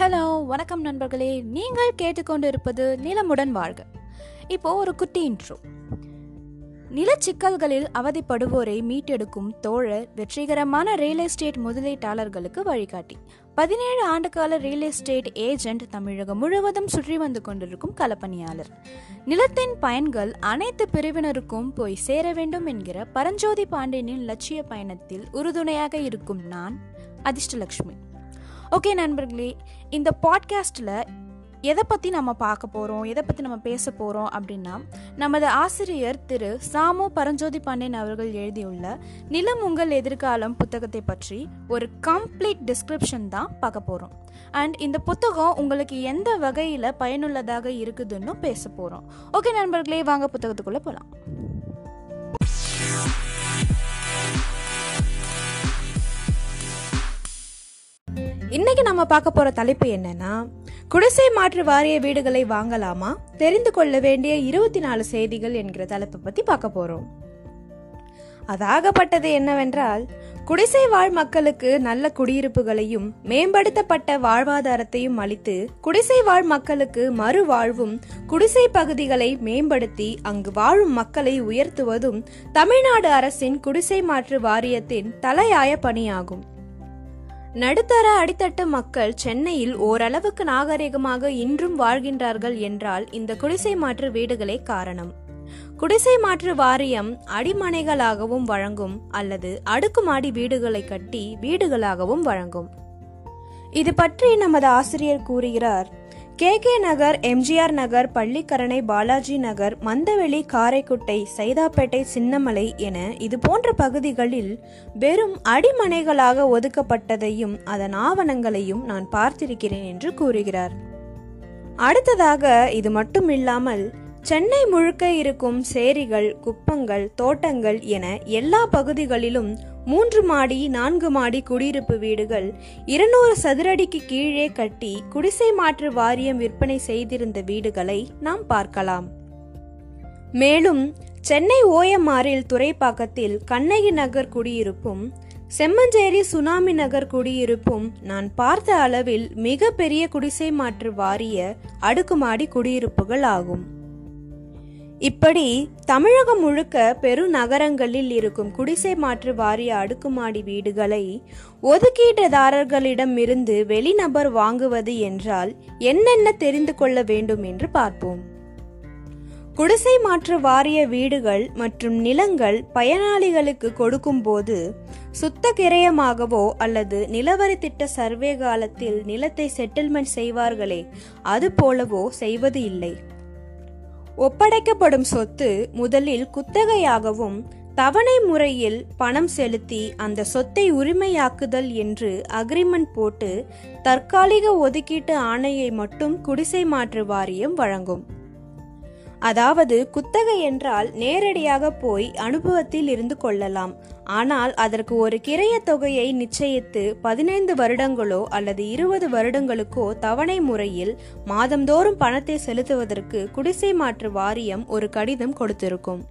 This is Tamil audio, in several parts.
ஹலோ வணக்கம் நண்பர்களே. நீங்கள் கேட்டுக்கொண்டிருப்பது நிலமுடன் வாழ்க. இப்போ ஒரு குட்டி இன்ட்ரோ நிலச்சிக்கல்களில் அவதிப்படுவோரை மீட்டெடுக்கும் தோழர் வெற்றிகரமான ரியல் எஸ்டேட் முதலீட்டாளர்களுக்கு வழிகாட்டி. பதினேழு ஆண்டுகால ரியல் எஸ்டேட் ஏஜென்ட் தமிழகம் முழுவதும் சுற்றி வந்து கொண்டிருக்கும் களப்பணியாளர். நிலத்தின் பயன்கள் அனைத்து பிரிவினருக்கும் போய் சேர வேண்டும் என்கிற பரஞ்சோதி பாண்டியனின் லட்சிய பயணத்தில் உறுதுணையாக இருக்கும் நான் அதிர்ஷ்டலக்ஷ்மி. ஓகே நண்பர்களே இந்த பாட்காஸ்ட்டில் எதை பற்றி நம்ம பார்க்க போகிறோம் எதை பற்றி நம்ம பேச போகிறோம் அப்படின்னா நமது ஆசிரியர் திரு சாமு பரஞ்சோதி பாண்டியன் அவர்கள் எழுதியுள்ள நிலம் உங்கள் எதிர்காலம் புத்தகத்தை பற்றி ஒரு கம்ப்ளீட் டிஸ்கிரிப்ஷன் தான் பார்க்க போகிறோம் அண்ட் இந்த புத்தகம் உங்களுக்கு எந்த வகையில் பயனுள்ளதாக இருக்குதுன்னு பேச போகிறோம் ஓகே நண்பர்களே வாங்க புத்தகத்துக்குள்ளே போகலாம் இன்னைக்கு நம்ம பார்க்க போற தலைப்பு என்னன்னா குடிசை மாற்று வாரிய வீடுகளை வாங்கலாமா? தெரிந்து கொள்ள வேண்டிய இருபத்தி நாலு செய்திகள் என்கிற தலைப்பை பத்தி பார்க்க போறோம். அதாகப்பட்டது என்னவென்றால் குடிசை வாழ் மக்களுக்கு நல்ல குடியிருப்புகளையும் மேம்படுத்தப்பட்ட வாழ்வாதாரத்தையும் அளித்து குடிசை வாழ் மக்களுக்கு மறு வாழ்வும் குடிசை பகுதிகளை மேம்படுத்தி அங்கு வாழும் மக்களை உயர்த்துவதும் தமிழ்நாடு அரசின் குடிசை மாற்று வாரியத்தின் தலையாய பணியாகும். நடுத்தர அடித்தட்டு மக்கள் சென்னையில் ஓரளவுக்கு நாகரிகமாக இன்றும் வாழ்கின்றார்கள் என்றால் இந்த குடிசை மாற்று வீடுகளே காரணம். குடிசை மாற்று வாரியம் அடிமனைகளாகவும் வழங்கும் அல்லது அடுக்குமாடி வீடுகளை கட்டி வீடுகளாகவும் வழங்கும். இது பற்றி நமது ஆசிரியர் கூறுகிறார் K K Nagar MGR Nagar Pallikaranai Balaji Nagar Mandaveli Karaikuttai Saidapet Chinnamalai என இது போன்ற பகுதிகளில் வெறும் அடிமனைகளாக ஒதுக்கப்பட்டதையும் அதன் ஆவணங்களையும் நான் பார்த்திருக்கிறேன் என்று கூறுகிறார். அடுத்ததாக இது மட்டும் இல்லாமல் சென்னை முழுக்க இருக்கும் சேரிகள் குப்பங்கள் தோட்டங்கள் என எல்லா பகுதிகளிலும் மூன்று மாடி நான்கு மாடி குடியிருப்பு வீடுகள் இருநூறு சதுரடிக்கு கீழே கட்டி குடிசை மாற்று வாரியம் விற்பனை செய்திருந்த வீடுகளை நாம் பார்க்கலாம். மேலும் சென்னை ஓயமாறில் துறைப்பாக்கத்தில் கண்ணகி நகர் குடியிருப்பும் செம்மஞ்சேரி சுனாமி நகர் குடியிருப்பும் நான் பார்த்த அளவில் மிக பெரிய குடிசை மாற்று வாரிய அடுக்குமாடி குடியிருப்புகள் ஆகும். இப்படி தமிழகம் முழுக்க பெருநகரங்களில் இருக்கும் குடிசை மாற்று வாரிய அடுக்குமாடி வீடுகளை ஒதுக்கீட்டுதாரர்களிடம் இருந்து வெளிநபர் வாங்குவது என்றால் என்னென்ன தெரிந்து கொள்ள வேண்டும் என்று பார்ப்போம். குடிசை மாற்று வாரிய வீடுகள் மற்றும் நிலங்கள் பயனாளிகளுக்கு கொடுக்கும்போது சுத்த கிரயமாகவோ அல்லது நிலவரி திட்ட சர்வே காலத்தில் நிலத்தை செட்டில்மெண்ட் செய்வார்களே அது போலவோ செய்வது இல்லை. ஒப்படைக்கப்படும் சொத்து முதலில் குத்தகையாகவும் தவணை முறையில் பணம் செலுத்தி அந்த சொத்தை உரிமையாக்குதல் என்று அக்ரிமெண்ட் போட்டு தற்காலிக ஒதுக்கீட்டு ஆணையை மட்டும் குடிசை மாற்று வாரியம் வழங்கும். அதாவது குத்தகை என்றால் நேரடியாக போய் அனுபவத்தில் இருந்து கொள்ளலாம். ஆனால் அதற்கு ஒரு கிரைய தொகையை நிச்சயித்து பதினைந்து வருடங்களோ அல்லது இருபது வருடங்களுக்கோ தவணை முறையில் மாதந்தோறும் பணத்தை செலுத்துவதற்கு குடிசை மாற்று வாரியம் ஒரு கடிதம் கொடுத்திருக்கும்.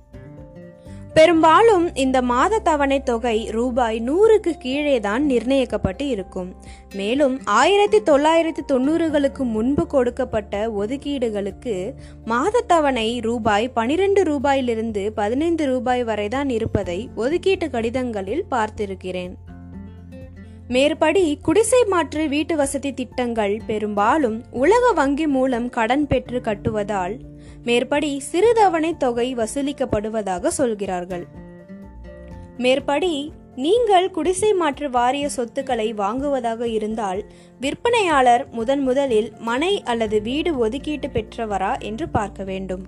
பெரும்பாலும் இந்த மாத தவணை தொகை ரூபாய் நூறுக்கு கீழே தான் நிர்ணயிக்கப்பட்டு இருக்கும். மேலும் ஆயிரத்தி தொள்ளாயிரத்தி தொண்ணூறுகளுக்கு முன்பு கொடுக்கப்பட்ட ஒதுக்கீடுகளுக்கு மாத தவணை ரூபாய் பனிரெண்டு ரூபாயிலிருந்து பதினைந்து ரூபாய் வரைதான் இருப்பதை ஒதுக்கீட்டு கடிதங்களில் பார்த்திருக்கிறேன். மேற்படி குடிசை மாற்று வீட்டு வசதி திட்டங்கள் பெரும்பாலும் உலக வங்கி மூலம் கடன் பெற்று கட்டுவதால் மேற்படி சிறுதவணை தொகை வசூலிக்கப்படுவதாக சொல்கிறார்கள். மேற்படி நீங்கள் குடிசை மாற்று வாரிய சொத்துக்களை வாங்குவதாக இருந்தால் விற்பனையாளர் முதன் முதலில் மனை அல்லது வீடு ஒதுக்கீட்டு பெற்றவரா என்று பார்க்க வேண்டும்.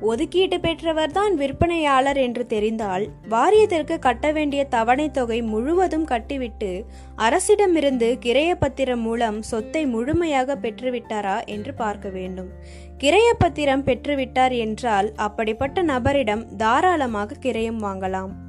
ஒதுக்கீட்டு பெற்றவர்தான் விற்பனையாளர் என்று தெரிந்தால் வாரியத்திற்கு கட்ட வேண்டிய தவணை தொகை முழுவதும் கட்டிவிட்டு அரசிடமிருந்து கிரைய பத்திரம் மூலம் சொத்தை முழுமையாக பெற்றுவிட்டாரா என்று பார்க்க வேண்டும். கிரைய பத்திரம் பெற்றுவிட்டார் என்றால் அப்படிப்பட்ட நபரிடம் தாராளமாக கிரையம் வாங்கலாம்.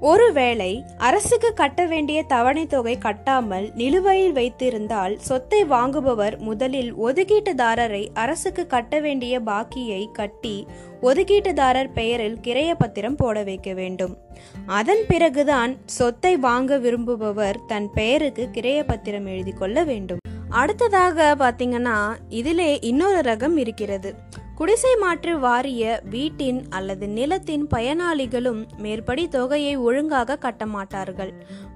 ஒருவேளை அரசுக்கு கட்ட வேண்டிய தவணை தொகை கட்டாமல் நிலுவையில் வைத்திருந்தால் சொத்தை வாங்குபவர் முதலில் ஒதுக்கீட்டுதாரரை அரசுக்கு கட்ட வேண்டிய பாக்கியை கட்டி ஒதுக்கீட்டுதாரர் பெயரில் கிரைய பத்திரம் போட வைக்க வேண்டும். அதன் பிறகுதான் சொத்தை வாங்க விரும்புபவர் தன் பெயருக்கு கிரைய பத்திரம் எழுதி கொள்ள வேண்டும். அடுத்ததாக பார்த்தீங்கன்னா இதிலே இன்னொரு ரகம் இருக்கிறது. குடிசை மாற்று வாரிய வீட்டின் அல்லது நிலத்தின் பயனாளிகளும் மேற்படி தொகையை ஒழுங்காக கட்ட மாட்டார்கள்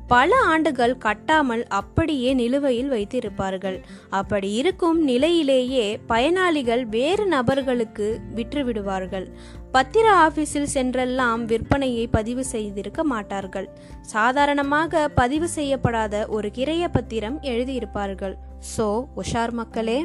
பல ஆண்டுகள் கட்டாமல் அப்படியே நிலுவையில் வைத்திருப்பார்கள். அப்படி இருக்கும் நிலையிலேயே பயனாளிகள் வேறு நபர்களுக்கு விற்றுவிடுவார்கள். பத்திர ஆபீஸில் சென்றெல்லாம் விற்பனையை பதிவு செய்திருக்க மாட்டார்கள். சாதாரணமாக பதிவு செய்யப்படாத ஒரு கிரைய பத்திரம் எழுதியிருப்பார்கள். சோ உஷார் மக்களே.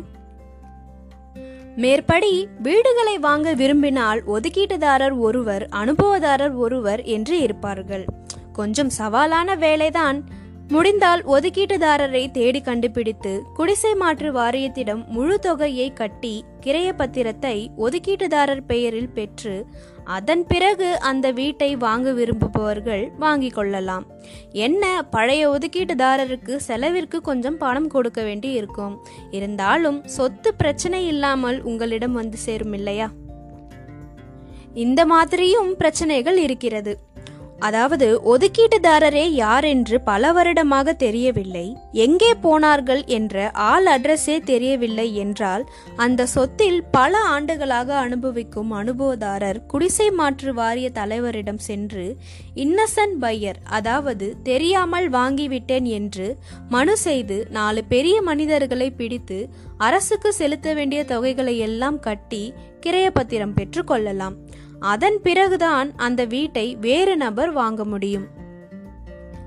மேற்படி வீடுகளை வாங்க விரும்பினால் ஒதுக்கீட்டுதாரர் ஒருவர் அனுபவதாரர் ஒருவர் என்று இருப்பார்கள். கொஞ்சம் சவாலான வேலைதான். முடிந்தால் ஒதுக்கீட்டுதாரரை தேடி கண்டுபிடித்து குடிசை மாற்று வாரியத்திடம் முழு தொகையை கட்டி கிரைய பத்திரத்தை ஒதுக்கீட்டுதாரர் பெயரில் பெற்று அதன் பிறகு அந்த வீட்டை வாங்க விரும்புபவர்கள் வாங்கிக் கொள்ளலாம். என்ன? பழைய ஒதுக்கீட்டுதாரருக்கு செலவிற்கு கொஞ்சம் பணம் கொடுக்க வேண்டி இருக்கும். இருந்தாலும் சொத்து பிரச்சனை இல்லாமல் உங்களிடம் வந்து சேரும் இல்லையா இந்த மாதிரியும் பிரச்சனைகள் இருக்கிறது. அதாவது ஒதுக்கீட்டுதாரரே யார் என்று பல வருடமாக தெரியவில்லை. எங்கே போனார்கள் என்ற ஆள் அட்ரஸே தெரியவில்லை என்றால் அந்த சொத்தில் பல ஆண்டுகளாக அனுபவிக்கும் அனுபவதாரர் குடிசை மாற்று வாரிய தலைவரிடம் சென்று இன்னசென்ட் பையர் அதாவது தெரியாமல் வாங்கிவிட்டேன் என்று மனு செய்து நாலு பெரிய மனிதர்களை பிடித்து அரசுக்கு செலுத்த வேண்டிய தொகைகளை எல்லாம் கட்டி கிரையப்பத்திரம் பெற்று கொள்ளலாம். அதன் பிறகுதான் அந்த வீட்டை வேறு நபர் வாங்க முடியும்.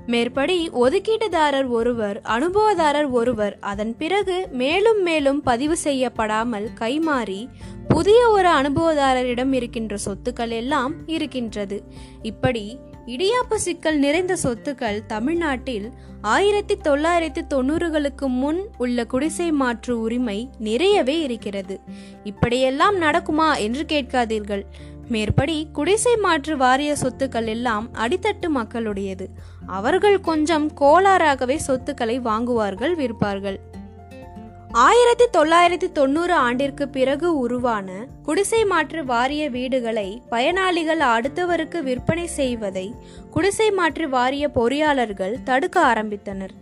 மேற்படி ஒதுக்கீட்டுதாரர் ஒருவர் அனுபவதாரர் ஒருவர் அதன் பிறகு மேலும் மேலும் பதிவு செய்யப்படாமல் கைமாறி புதிய ஒரு அனுபவதாரரிடம் இருக்கின்ற சொத்துக்கள் எல்லாம் இருக்கின்றது. இப்படி இடியாப்ப சிக்கல் நிறைந்த சொத்துக்கள் தமிழ்நாட்டில் ஆயிரத்தி தொள்ளாயிரத்தி தொண்ணூறுகளுக்கு முன் உள்ள குடிசை மாற்று உரிமை நிறையவே இருக்கிறது. இப்படியெல்லாம் நடக்குமா என்று கேட்காதீர்கள். மேற்படி குடிசை மாற்று வாரிய சொத்துக்கள் எல்லாம் அடித்தட்டு மக்களுடையது. அவர்கள் கொஞ்சம் கோளாறாகவே சொத்துக்களை வாங்குவார்கள் விற்பார்கள். ஆயிரத்தி தொள்ளாயிரத்தி தொண்ணூறு ஆண்டிற்கு பிறகு உருவான குடிசை மாற்று வாரிய வீடுகளை பயனாளிகள் அடுத்தவருக்கு விற்பனை செய்வதை குடிசை மாற்று வாரிய பொறியாளர்கள் தடுக்க ஆரம்பித்தனர்.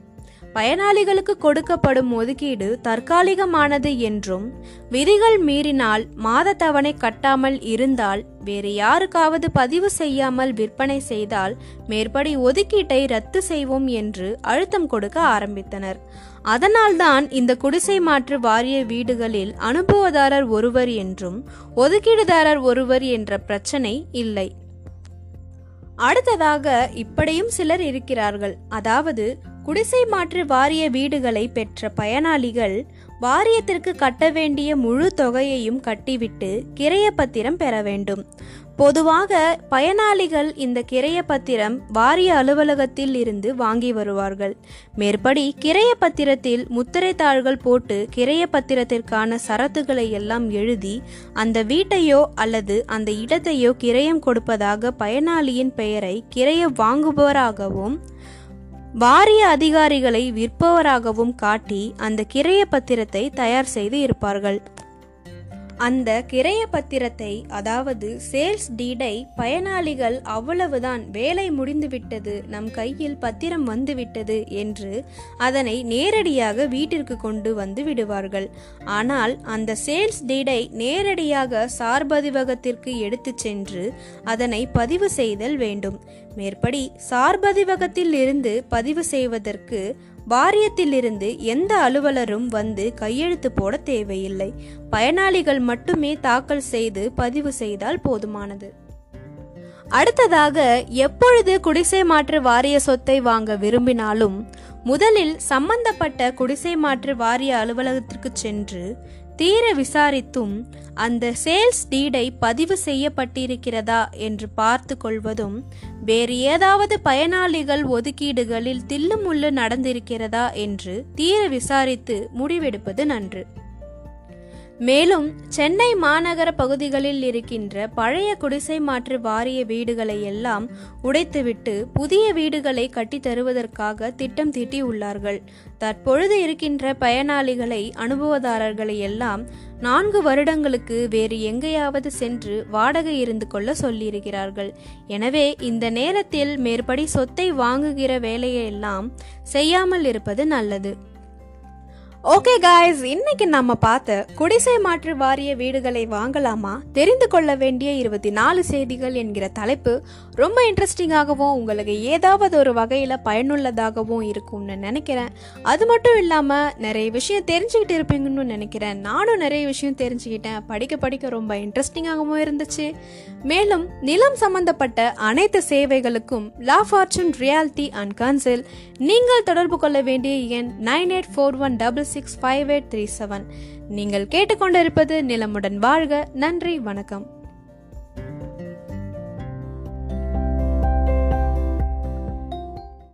பயனாளிகளுக்கு கொடுக்கப்படும் ஒதுக்கீடு தற்காலிகமானது என்றும் விதிகள் மீறினால் மாத தவணை கட்டாமல் இருந்தால் வேறு யாருக்காவது பதிவு செய்யாமல் விற்பனை செய்தால் மேற்படி ஒதுக்கீட்டை ரத்து செய்வோம் என்று அழுத்தம் கொடுக்க ஆரம்பித்தனர். அதனால்தான் இந்த குடிசை மாற்று வாரிய வீடுகளில் அனுபவதாரர் ஒருவர் என்றும் ஒதுக்கீடுதாரர் ஒருவர் என்ற பிரச்சனை இல்லை. அடுத்ததாக இப்படியும் சிலர் இருக்கிறார்கள். அதாவது குடிசை மாற்று வாரிய வீடுகளை பெற்ற பயனாளிகள் வாரியத்திற்கு கட்ட வேண்டிய முழு தொகையையும் கட்டிவிட்டு கிரைய பத்திரம் பெற வேண்டும். பொதுவாக பயனாளிகள் இந்த கிரைய பத்திரம் வாரிய அலுவலகத்தில் இருந்து வாங்கி வருவார்கள். மேற்படி கிரைய பத்திரத்தில் முத்திரை தாள்கள் போட்டு கிரைய பத்திரத்திற்கான சரத்துகளை எல்லாம் எழுதி அந்த வீட்டையோ அல்லது அந்த இடத்தையோ கிரயம் கொடுப்பதாக பயனாளியின் பெயரை கிரைய வாங்குபவராகவும் வாரிய அதிகாரிகளை விற்பவராகவும் காட்டி அந்த கிரைய பத்திரத்தை தயார் செய்து இருப்பார்கள். அந்த கிரைய பத்திரத்தை அதாவது சேல்ஸ் டீடை பயனாளிகள் அவ்வளவுதான் வேலை முடிந்துவிட்டது நம் கையில் பத்திரம் வந்துவிட்டது என்று அதனை நேரடியாக வீட்டிற்கு கொண்டு வந்து விடுவார்கள். ஆனால் அந்த சேல்ஸ் டீடை நேரடியாக சார்பதிவகத்திற்கு எடுத்துச் சென்று அதனை பதிவு செய்தல் வேண்டும். மேற்படி சார்பதிவகத்தில் இருந்து பதிவு செய்வதற்கு வாரியத்திலிருந்து எந்த அலுவலரும் வந்து கையெழுத்து போட தேவையில்லை. பயனாளிகள் மட்டுமே தாக்கல் செய்து பதிவு செய்தால் போதுமானது. அடுத்ததாக எப்பொழுது குடிசை மாற்று வாரிய சொத்தை வாங்க விரும்பினாலும் முதலில் சம்பந்தப்பட்ட குடிசை மாற்று வாரிய அலுவலகத்திற்கு சென்று தீர விசாரித்தும் அந்த சேல்ஸ் டீடை பதிவு செய்யப்பட்டிருக்கிறதா என்று பார்த்து கொள்வதும் வேறு ஏதாவது பயனாளிகள் ஒதுக்கீடுகளில் தில்லுமுள்ளு நடந்திருக்கிறதா என்று தீர விசாரித்து முடிவெடுப்பது நன்று. மேலும் சென்னை மாநகர பகுதிகளில் இருக்கின்ற பழைய குடிசை மாற்று வாரிய வீடுகளை எல்லாம் உடைத்துவிட்டு புதிய வீடுகளை கட்டித் தருவதற்காக திட்டம் தீட்டியுள்ளார்கள். தற்பொழுது இருக்கின்ற பயனாளிகளை அனுபவதாரர்களை எல்லாம் நான்கு வருடங்களுக்கு வேறு எங்கேயாவது சென்று வாடகை இருந்து கொள்ள சொல்லியிருக்கிறார்கள். எனவே இந்த நேரத்தில் மேற்படி சொத்தை வாங்குகிற வேலையெல்லாம் செய்யாமல் இருப்பது நல்லது. ஓகே காய்ஸ் இன்னைக்கு நம்ம பார்த்த குடிசை மாற்று வாரிய வீடுகளை வாங்கலாமா? தெரிந்து கொள்ள வேண்டிய இருபத்தி நாலு செய்திகள் என்கிற தலைப்பு ரொம்ப இன்ட்ரெஸ்டிங்காகவும் உங்களுக்கு ஏதாவது ஒரு வகையில் பயனுள்ளதாகவும் இருக்கும்னு நினைக்கிறேன். அது மட்டும் இல்லாமல் நிறைய விஷயம் தெரிஞ்சுக்கிட்டு இருப்பீங்கன்னு நினைக்கிறேன். நானும் நிறைய விஷயம் தெரிஞ்சுக்கிட்டேன். படிக்க படிக்க ரொம்ப இன்ட்ரெஸ்டிங்காகவும் இருந்துச்சு. மேலும் நிலம் சம்பந்தப்பட்ட அனைத்து சேவைகளுக்கும் La Fortune Realty and council நீங்கள் தொடர்பு கொள்ள வேண்டிய எண் nine eight four one double six five eight three seven நீங்கள் கேட்டுக்கொண்டிருப்பது நிலமுடன் வாழ்க நன்றி வணக்கம்